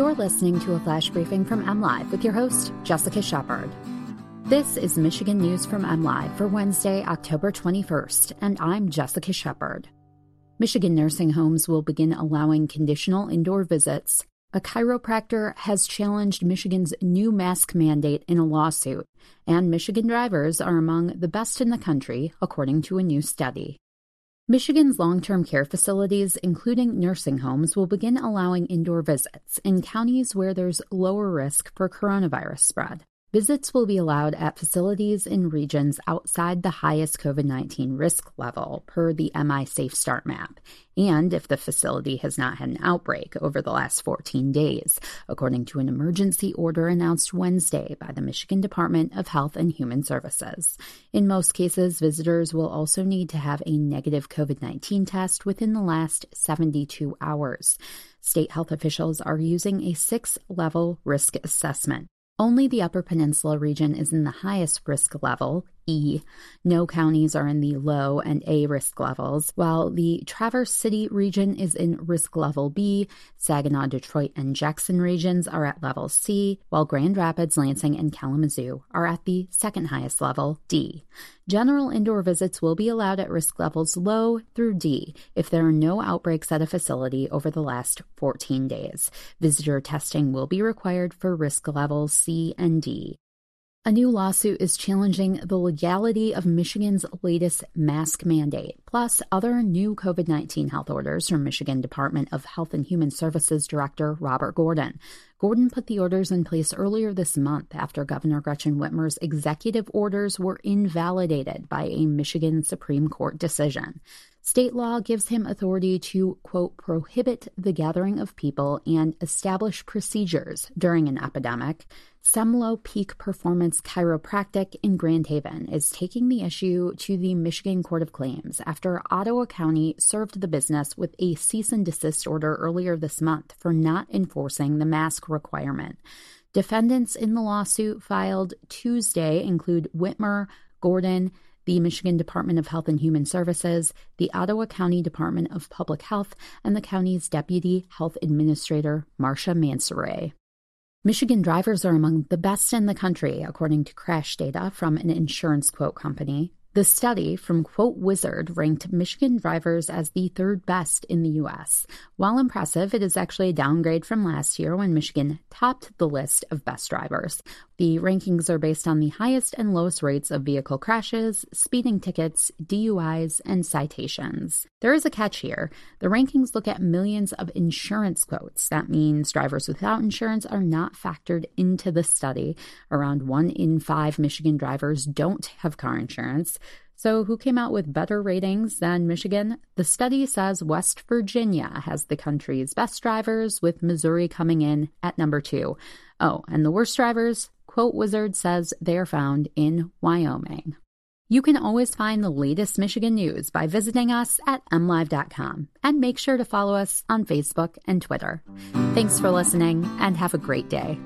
You're listening to a flash briefing from MLive with your host, Jessica Shepard. This is Michigan News from MLive for Wednesday, October 21st, and I'm Jessica Shepard. Michigan nursing homes will begin allowing conditional indoor visits. A chiropractor has challenged Michigan's new mask mandate in a lawsuit, and Michigan drivers are among the best in the country, according to a new study. Michigan's long term care facilities, including nursing homes, will begin allowing indoor visits in counties where there's lower risk for coronavirus spread. Visits will be allowed at facilities in regions outside the highest COVID 19 risk level per the MI Safe Start map, and if the facility has not had an outbreak over the last 14 days, according to an emergency order announced Wednesday by the Michigan Department of Health and Human Services. In most cases, visitors will also need to have a negative COVID 19 test within the last 72 hours. State health officials are using a six level risk assessment. Only the Upper Peninsula region is in the highest risk level, E. No counties are in the low and A risk levels, while the Traverse City region is in risk level B. Saginaw, Detroit, and Jackson regions are at level C, while Grand Rapids, Lansing, and Kalamazoo are at the second highest level, D. General indoor visits will be allowed at risk levels low through D if there are no outbreaks at a facility over the last 14 days. Visitor testing will be required for risk levels C and D. A new lawsuit is challenging the legality of Michigan's latest mask mandate, plus other new COVID 19 health orders from Michigan Department of Health and Human Services Director Robert Gordon. Gordon put the orders in place earlier this month after Governor Gretchen Whitmer's executive orders were invalidated by a Michigan Supreme Court decision. State law gives him authority to, quote, prohibit the gathering of people and establish procedures during an epidemic. Semlow Peak Performance Chiropractic in Grand Haven is taking the issue to the Michigan Court of Claims after Ottawa County served the business with a cease and desist order earlier this month for not enforcing the mask requirement. Defendants in the lawsuit filed Tuesday include Whitmer, Gordon, the Michigan Department of Health and Human Services, the Ottawa County Department of Public Health, and the county's Deputy Health Administrator, Marcia Mansaray. Michigan drivers are among the best in the country, according to crash data from an insurance quote company. The study from Quote Wizard ranked Michigan drivers as the third best in the U.S. While impressive, it is actually a downgrade from last year when Michigan topped the list of best drivers. The rankings are based on the highest and lowest rates of vehicle crashes, speeding tickets, DUIs, and citations. There is a catch here. The rankings look at millions of insurance quotes. That means drivers without insurance are not factored into the study. Around one in five Michigan drivers don't have car insurance. So, who came out with better ratings than Michigan? The study says West Virginia has the country's best drivers, with Missouri coming in at number two. Oh, and the worst drivers? Quote Wizard says they are found in Wyoming. You can always find the latest Michigan news by visiting us at mlive.com and make sure to follow us on Facebook and Twitter. Thanks for listening and have a great day.